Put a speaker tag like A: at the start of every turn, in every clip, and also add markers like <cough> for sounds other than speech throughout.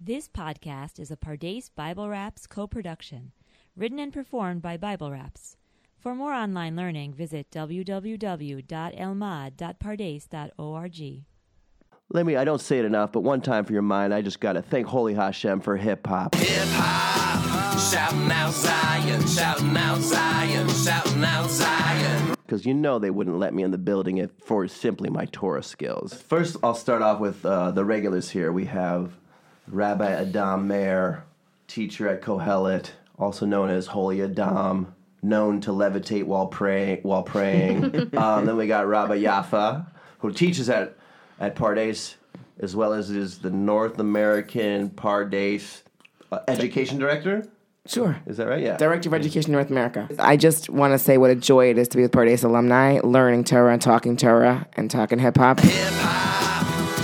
A: This podcast is a Pardes Bible Raps co production, written and performed by Bible Raps. For more online learning, visit www.elmad.pardes.org.
B: Let me, I don't say it enough, but one time for your mind, I just got to thank Holy Hashem for hip hop.
C: Hip hop, shouting out Zion, shouting out Zion, shouting out Zion.
B: Because you know they wouldn't let me in the building if for simply my Torah skills. First, I'll start off with uh, the regulars here. We have Rabbi Adam Meir, teacher at Kohelet, also known as Holy Adam, known to levitate while praying. While praying. <laughs> um, then we got Rabbi Yafa, who teaches at at Pardes, as well as is the North American Pardes uh, education director.
D: Sure.
B: Is that right? Yeah.
D: Director of Education North America. I just want to say what a joy it is to be with Pardes alumni, learning Torah and talking Torah and talking hip hop.
C: Hip hop,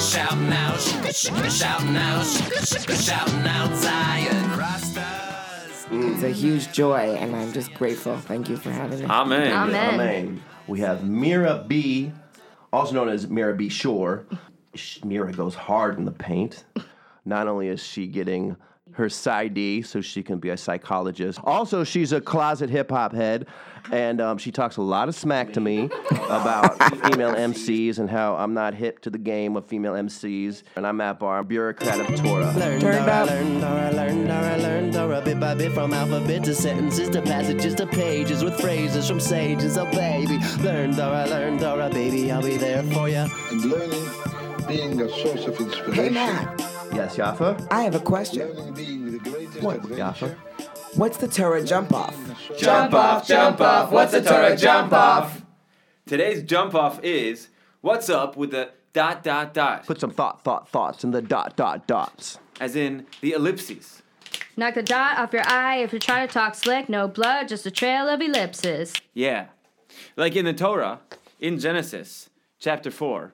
C: shouting out, shouting out, shouting out Zion. Rastas.
D: It's a huge joy, and I'm just grateful. Thank you for having me.
E: Amen.
F: Amen.
B: Amen. We have Mira B, also known as Mira B Shore. Mira goes hard in the paint. Not only is she getting her PsyD so she can be a psychologist, also she's a closet hip hop head, and um, she talks a lot of smack to me <laughs> about female MCs and how I'm not hip to the game of female MCs, and I'm at bar bureaucrat of Torah.
D: Turned up.
C: learned, Torah, learned, Torah, learned, Torah, bit by bit from alphabet to sentences to passages to pages with phrases from sages. Oh, baby, learn, Torah, learn, Torah, baby, I'll be there for ya.
G: and learning being a source of inspiration.
D: Hey, Matt,
B: Yes, Yafa?
D: I have a question.
G: Learning being the greatest
B: What,
G: adventure.
B: Yafa?
D: What's the Torah jump off?
E: Jump off, jump off. What's the Torah jump off? Today's jump off is what's up with the dot dot dot,
B: Put some thought, thought, thoughts in the dot, dot, dots.
E: as in the ellipses.
F: Knock the dot off your eye if you're trying to talk slick. No blood, just a trail of ellipses.
E: Yeah. Like in the Torah, in Genesis chapter 4,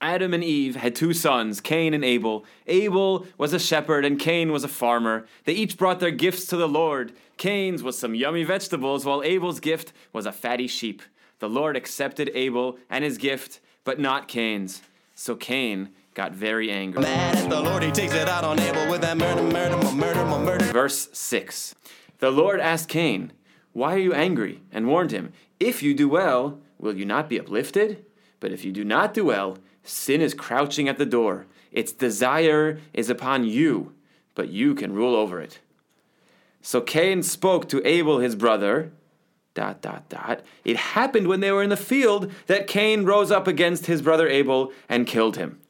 E: Adam and Eve had two sons, Cain and Abel. Abel was a shepherd and Cain was a farmer. They each brought their gifts to the Lord. Cain's was some yummy vegetables, while Abel's gift was a fatty sheep. The Lord accepted Abel and his gift, but not Cain's. So Cain got very angry.
C: Mad at the Lord, he takes it out on Abel with that murder, murder, murder, murder.
E: Verse 6 The Lord asked Cain, Why are you angry? and warned him, If you do well, will you not be uplifted? But if you do not do well, sin is crouching at the door. Its desire is upon you, but you can rule over it. So Cain spoke to Abel his brother. Dot dot dot. It happened when they were in the field that Cain rose up against his brother Abel and killed him.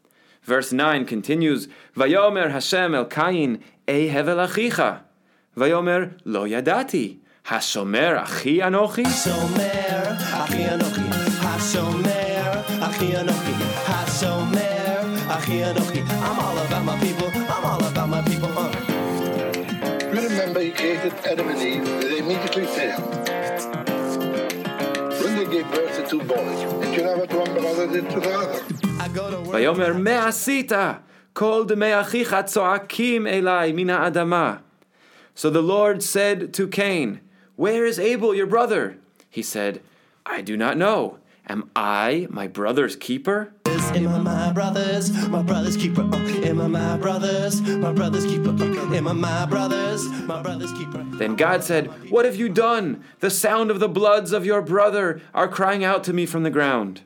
E: Verse 9 continues, Vayomer Hashem el Cain, E hevel achicha. Vayomer lo yadati. Hashomer achi anochi.
C: Hashomer, Achi Anochi. Hashomer, Achi Anochi. People.
G: You remember he created Adam and Eve, and they immediately failed. When they gave birth to two boys, and you know what one brother did to the other?
C: I go to work.
E: Vayomer me'asita. Kol dmei achicha tzoakim elai min ha'adama. So the Lord said to Cain, Where is Abel your brother? He said, I do not know. Am I my brother's keeper?
C: Am I my brothers, my brother's keeper? Uh, am my brothers, my brother's keeper? Uh, am my brothers, my brother's keeper?
E: Then God said, What have you done? The sound of the bloods of your brother are crying out to me from the ground.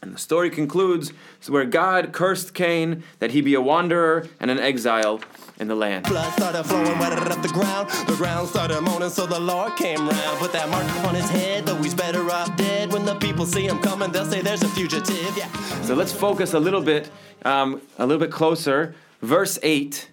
E: And the story concludes where God cursed Cain that he be a wanderer and an exile in the land.
C: Blood started flowing, wetted up the ground. The ground started moaning, so the Lord came round. Put that mark on his head, though he's better off dead. When the people see him coming, they'll say there's a fugitive. Yeah.
E: So let's focus a little bit, um, a little bit closer. Verse eight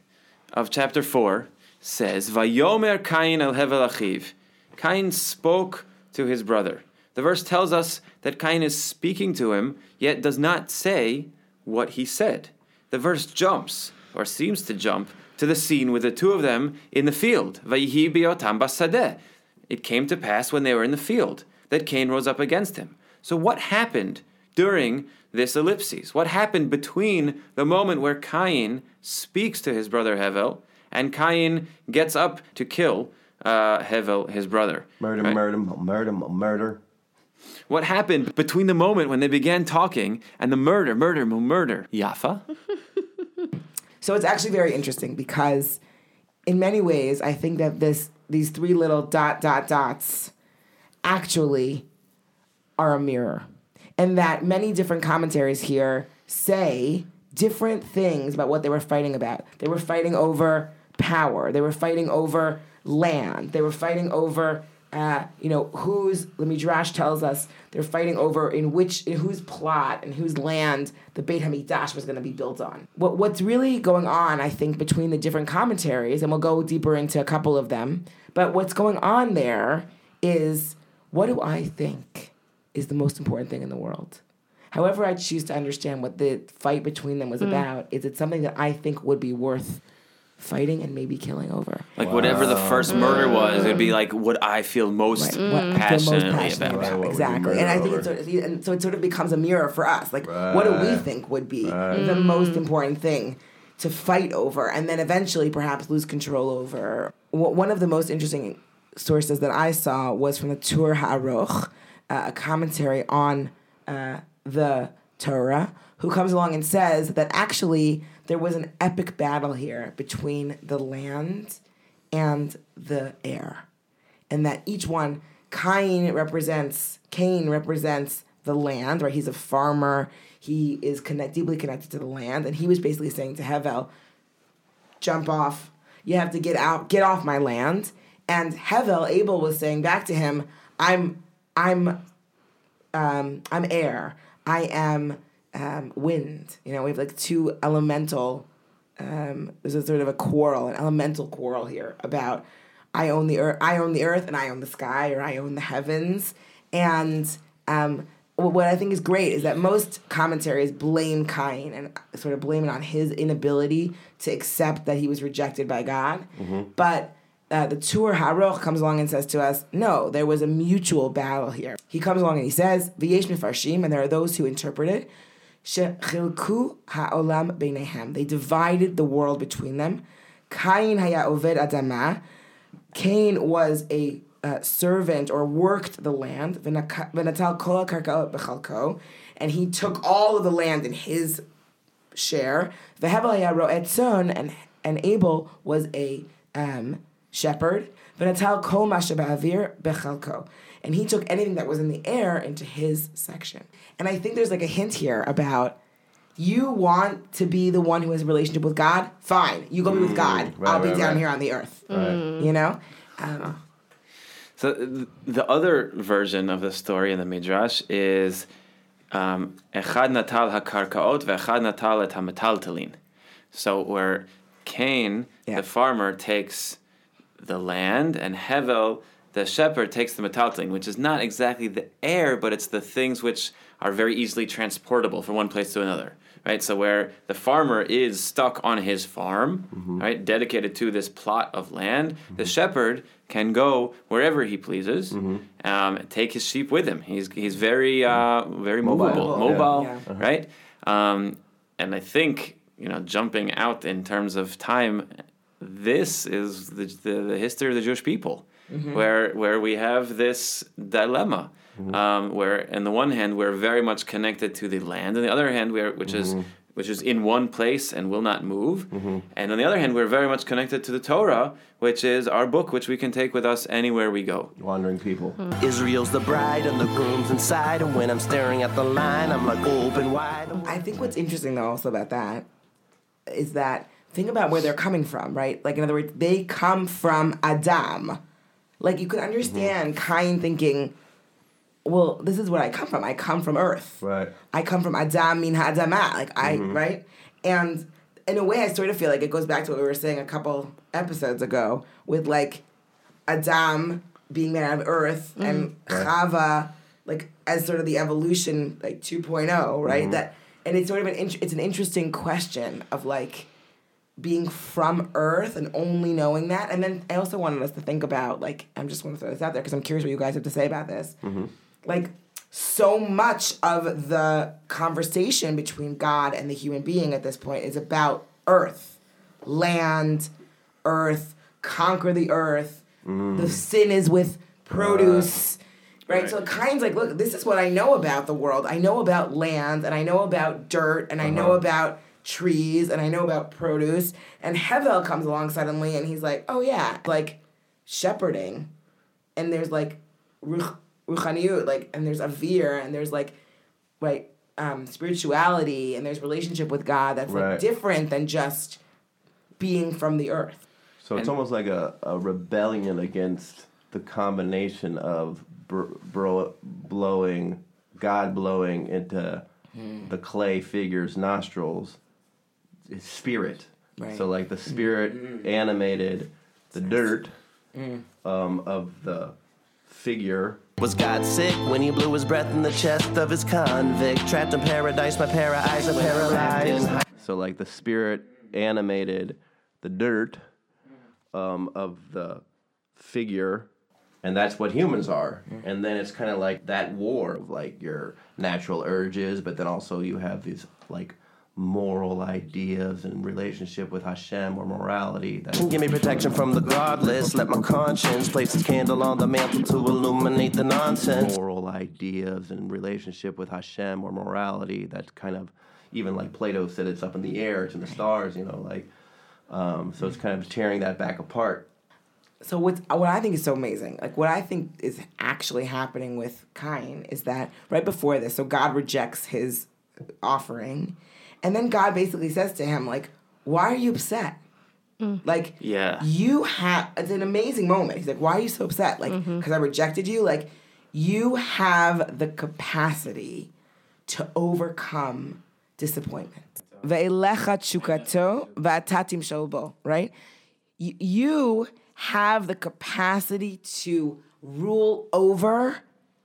E: of chapter four says, "Vayomer Cain el hevel achiv." Cain spoke to his brother. The verse tells us that Cain is speaking to him, yet does not say what he said. The verse jumps, or seems to jump, to the scene with the two of them in the field. Vayihi biotam basadeh. It came to pass when they were in the field that Cain rose up against him. So what happened during this ellipses? What happened between the moment where Cain speaks to his brother Hevel and Cain gets up to kill uh, Hevel, his brother?
B: Murder,
E: Right?
B: murder, murder, murder.
E: What happened between the moment when they began talking and the murder, murder, murder? Yafa? <laughs>
D: So it's actually very interesting because in many ways I think that this these three little dot dot dots actually are a mirror. And that many different commentaries here say different things about what they were fighting about. They were fighting over power. They were fighting over land. They were fighting over, uh, you know, whose. The Midrash tells us they're fighting over in which, in whose plot and whose land the Beit Hamikdash was going to be built on. What what's really going on, I think, between the different commentaries, and we'll go deeper into a couple of them. But what's going on there is, what do I think is the most important thing in the world? However, I choose to understand what the fight between them was about, is it something that I think would be worth fighting and maybe killing over?
E: Like whatever the first murder was, it'd be like what I feel most
D: Right. What I feel most
E: passionately
D: passionate
E: about.
B: Right, what would you
D: exactly. And I think it's sort of, and so it sort of becomes a mirror for us. Like, what do we think would be the most important thing to fight over, and then eventually perhaps lose control over? One of the most interesting sources that I saw was from the Tur HaAruch, uh, a commentary on uh, the Torah, who comes along and says that actually there was an epic battle here between the land and the air and that each one Cain represents Cain represents the land, right? He's a farmer. He is connect, deeply connected to the land, and he was basically saying to Hevel, "Jump off! You have to get out, get off my land." And Hevel, Abel was saying back to him, "I'm, I'm, um, I'm air. I am um, wind. You know, we have like two elemental um, there's a sort of a quarrel, an elemental quarrel here about I own the earth, I own the earth, and I own the sky, or I own the heavens. And um, what I think is great is that most commentaries blame Cain and sort of blame it on his inability to accept that he was rejected by God. But uh, the Tur Haroch comes along and says to us, no, there was a mutual battle here. He comes along and he says, V'yesh mifarshim, and there are those who interpret it, Shechilku ha'olam beinehem. They divided the world between them. Cain haya oved adama. Cain was a uh, servant or worked the land. V'natal kol karka bechalko. And he took all of the land in his share. V'hevel haya ro'et. And, and Abel was a um, shepherd. V'natal kol masha ba'avir bechalko. And he took anything that was in the air into his section. And I think there's like a hint here about you want to be the one who has a relationship with God? Fine. You go be with God.
B: right,
D: I'll be
B: right,
D: down
B: right.
D: here on the earth.
B: Right.
D: You know? Um,
E: So the other version of the story in the Midrash is um, Echad natal hakarkaot ve'echad natal et hametaltalin. So where Cain,
D: Yeah.
E: the farmer, takes the land, and Hevel, the shepherd, takes the metaltalin, which is not exactly the air, but it's the things which are very easily transportable from one place to another. Right, so where the farmer is stuck on his farm, right, dedicated to this plot of land, the shepherd can go wherever he pleases, um, take his sheep with him. He's he's very uh, very movable,
B: Mobile,
E: mobile,
D: yeah.
E: right? Um, and I think you know, jumping out in terms of time, this is the the, the history of the Jewish people, mm-hmm. where where we have this dilemma. Mm-hmm. Um, where, on the one hand, we're very much connected to the land, on the other hand, we're which is mm-hmm. which is in one place and will not move, and on the other hand, we're very much connected to the Torah, which is our book, which we can take with us anywhere we go.
B: Wandering people. Hmm.
C: Israel's the bride and the groom's inside. And when I'm staring at the line, I'm like open wide.
D: I think what's interesting though also about that is that think about where they're coming from, right? Like in other words, they come from Adam. Like you could mm-hmm. understand Cain thinking, well, this is where I come from. I come from earth.
B: Right.
D: I come from Adam min Hadamah. Like I mm-hmm. right? And in a way I sort of feel like it goes back to what we were saying a couple episodes ago with like Adam being made out of earth mm-hmm. and Chava like as sort of the evolution like 2.0, right? That and it's sort of an int- it's an interesting question of like being from Earth and only knowing that. And then I also wanted us to think about like I'm just want to throw this out there because I'm curious what you guys have to say about this. Mm-hmm. Like so much of the conversation between God and the human being at this point is about Earth, land, Earth, conquer the Earth. Mm. The sin is with produce. Right? So Cain's like, look, this is what I know about the world. I know about land and I know about dirt and I uh-huh. know about trees and I know about produce. And Hevel comes along suddenly and he's like, oh yeah, like shepherding. And there's like ruch, ruchaniut, like, and there's avir, and there's like, right, um, spirituality, and there's relationship with God that's
B: Right.
D: like different than just being from the earth.
B: So it's
E: And-
B: almost like a, a rebellion against the combination of br- bro- blowing, God blowing into
D: Hmm.
B: the clay figure's nostrils, his spirit.
D: Right.
B: So like the spirit animated the dirt
D: Hmm.
B: um, of the figure.
C: Was God sick when he blew his breath in the chest of his convict? Trapped in paradise, my para eyes are paralyzed.
B: So like the spirit animated the dirt um, of the figure, and that's what humans are. And then it's kind of like that war of like your natural urges, but then also you have these like moral ideas and relationship with Hashem or morality. That
C: Give me protection from the godless. Let my conscience place its candle on the mantle to illuminate the nonsense.
B: moral ideas and relationship with Hashem or morality that kind of even like Plato said it's up in the air, it's in the stars, you know, like um, so it's kind of tearing that back apart.
D: so what's what I think is so amazing, like what I think is actually happening with Cain is that right before this, so God rejects his offering, and then God basically says to him, like, "Why are you upset? Mm. Like,
E: Yeah.
D: you have." It's an amazing moment. He's like, "Why are you so upset? Like, mm-hmm. because I rejected you? Like, you have the capacity to overcome disappointment." Ve'elecha tchukato va'atatim shalbo, right? Y- you have the capacity to rule over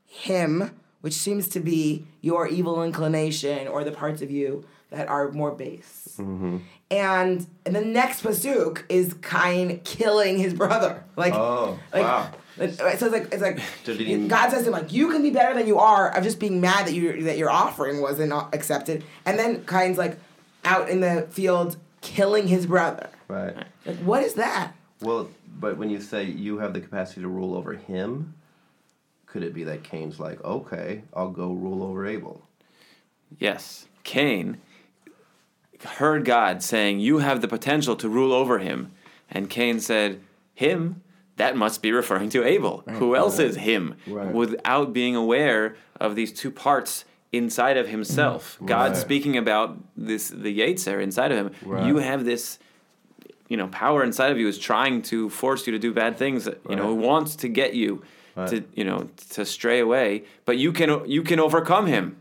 D: him, which seems to be your evil inclination or the parts of you that are more base. Mm-hmm. And and the next pasuk is Cain killing his brother. Like,
B: Oh,
D: like,
B: wow.
D: like, So it's like it's like <laughs>
B: So
D: God says to him like you can be better than you are of just being mad that you that your offering wasn't accepted, and then Cain's like out in the field killing his brother.
B: Right.
D: Like what is that?
B: Well, but when you say you have the capacity to rule over him, could it be that Cain's like, okay, I'll go rule over Abel?
E: Yes. Cain heard God saying, You have the potential to rule over him. And Cain said, Him? That must be referring to Abel. Who else is him?
B: Right.
E: Without being aware of these two parts inside of himself. Mm.
B: God
E: speaking about this the Yetzer inside of him.
B: Right.
E: You have this you know, power inside of you is trying to force you to do bad things. You know,
B: Right.
E: wants to get you
B: Right.
E: to, you know, to stray away. But you can, you can overcome him.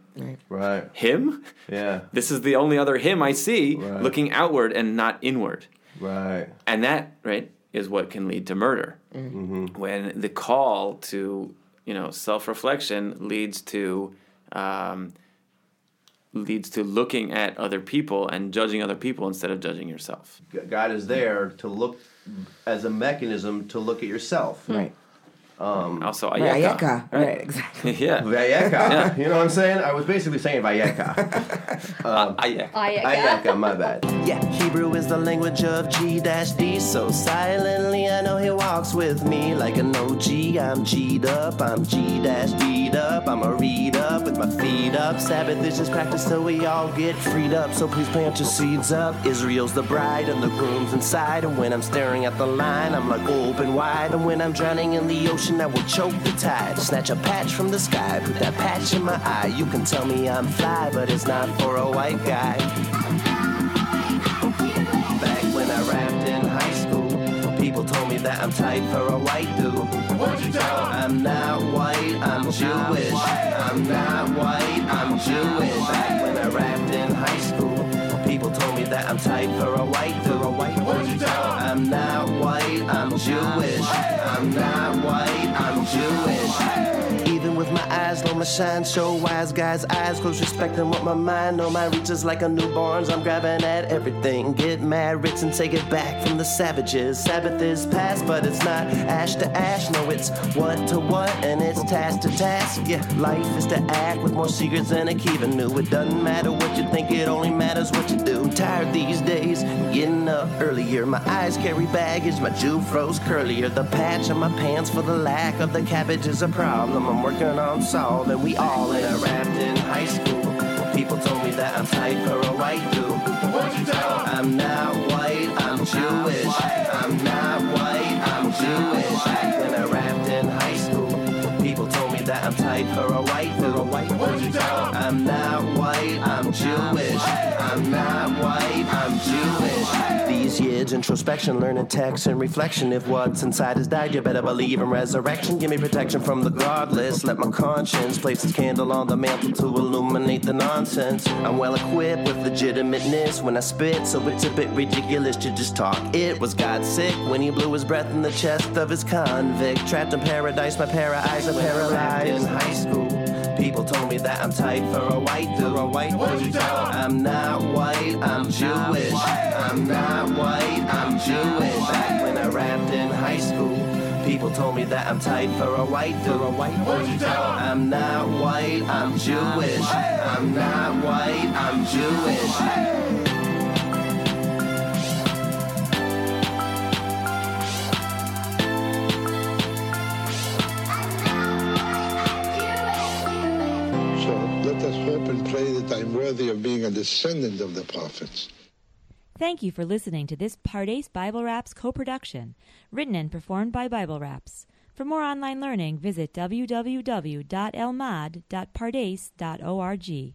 B: Right.
E: Him?
B: Yeah. <laughs>
E: This is the only other him I see
B: Right.
E: looking outward and not inward.
B: Right.
E: And that, right, is what can lead to murder. When the call to, you know, self-reflection leads to um, leads to looking at other people and judging other people instead of judging yourself.
B: God is there to look as a mechanism to look at yourself.
D: Right.
E: Um, also,
D: Right.
E: ayeka.
D: Ayeka. Right. Exactly. <laughs>
E: yeah.
B: Vayeka. You know what I'm saying? I was basically saying Vayeka. <laughs>
E: Um, uh, ayeka.
B: Ayeka, my bad.
C: Yeah, Hebrew is the language of G-D. So silently, I know he walks with me like an OG. I'm G'd up, I'm G-D'd up. I'm a read up with my feet up. Sabbath is just practice till we all get freed up. So please plant your seeds up. Israel's the bride and the groom's inside. And when I'm staring at the line, I'm like open wide. And when I'm drowning in the ocean, I will choke the tide. Snatch a patch from the sky, put that patch in my eye. You can tell me I'm fly, but it's not for a white guy. Back when I rapped in high school, people told me that I'm tight for a white dude. What'd you tell 'em? I'm not white, I'm Jewish. I'm not white, I'm Jewish. Back when I rapped in high school, people told me that I'm tight for a white dude. What'd you tell 'em? I'm not white, I'm Jewish. I'm not white, I'm Jewish. With my eyes, my shine, show wise guys' eyes, close respecting what my mind know. My reach is like a newborn's, I'm grabbing at everything. Get mad, rich, and take it back from the savages. Sabbath is past, but it's not ash to ash. No, it's what to what, and it's task to task. Yeah, life is to act with more secrets than Akiva knew. It doesn't matter what you think, it only matters what you do. Tired these days, getting up earlier. My eyes carry baggage, my Jew froze curlier. The patch on my pants for the lack of the cabbage is a problem I'm working on solving. We all in a wrapped in high school. People told me that I'm tight for a white dude. I'm not white, I'm Jewish. I'm not white, I'm Jewish. When I rapped in high school, people told me that I'm tight for Introspection, learning text and reflection. If what's inside has died, you better believe in resurrection. Give me protection from the godless. Let my conscience place its candle on the mantle to illuminate the nonsense. I'm well equipped with legitimateness when I spit, so it's a bit ridiculous to just talk. It was God sick when he blew his breath in the chest of his convict. Trapped in paradise, my para eyes are paralyzed. In high school, people told me that I'm tight for a white dude. A white dude. I'm not white, I'm Jewish. I'm not white, I'm Jewish. Back when I rapped in high school. People told me that I'm tight for a white dude. A white dude. I'm not white, I'm Jewish. I'm not white, I'm Jewish.
G: Worthy of being a descendant of the prophets.
A: Thank you for listening to this Pardes Bible Raps co-production, written and performed by Bible Raps. For more online learning, visit www.elmad.pardes.org.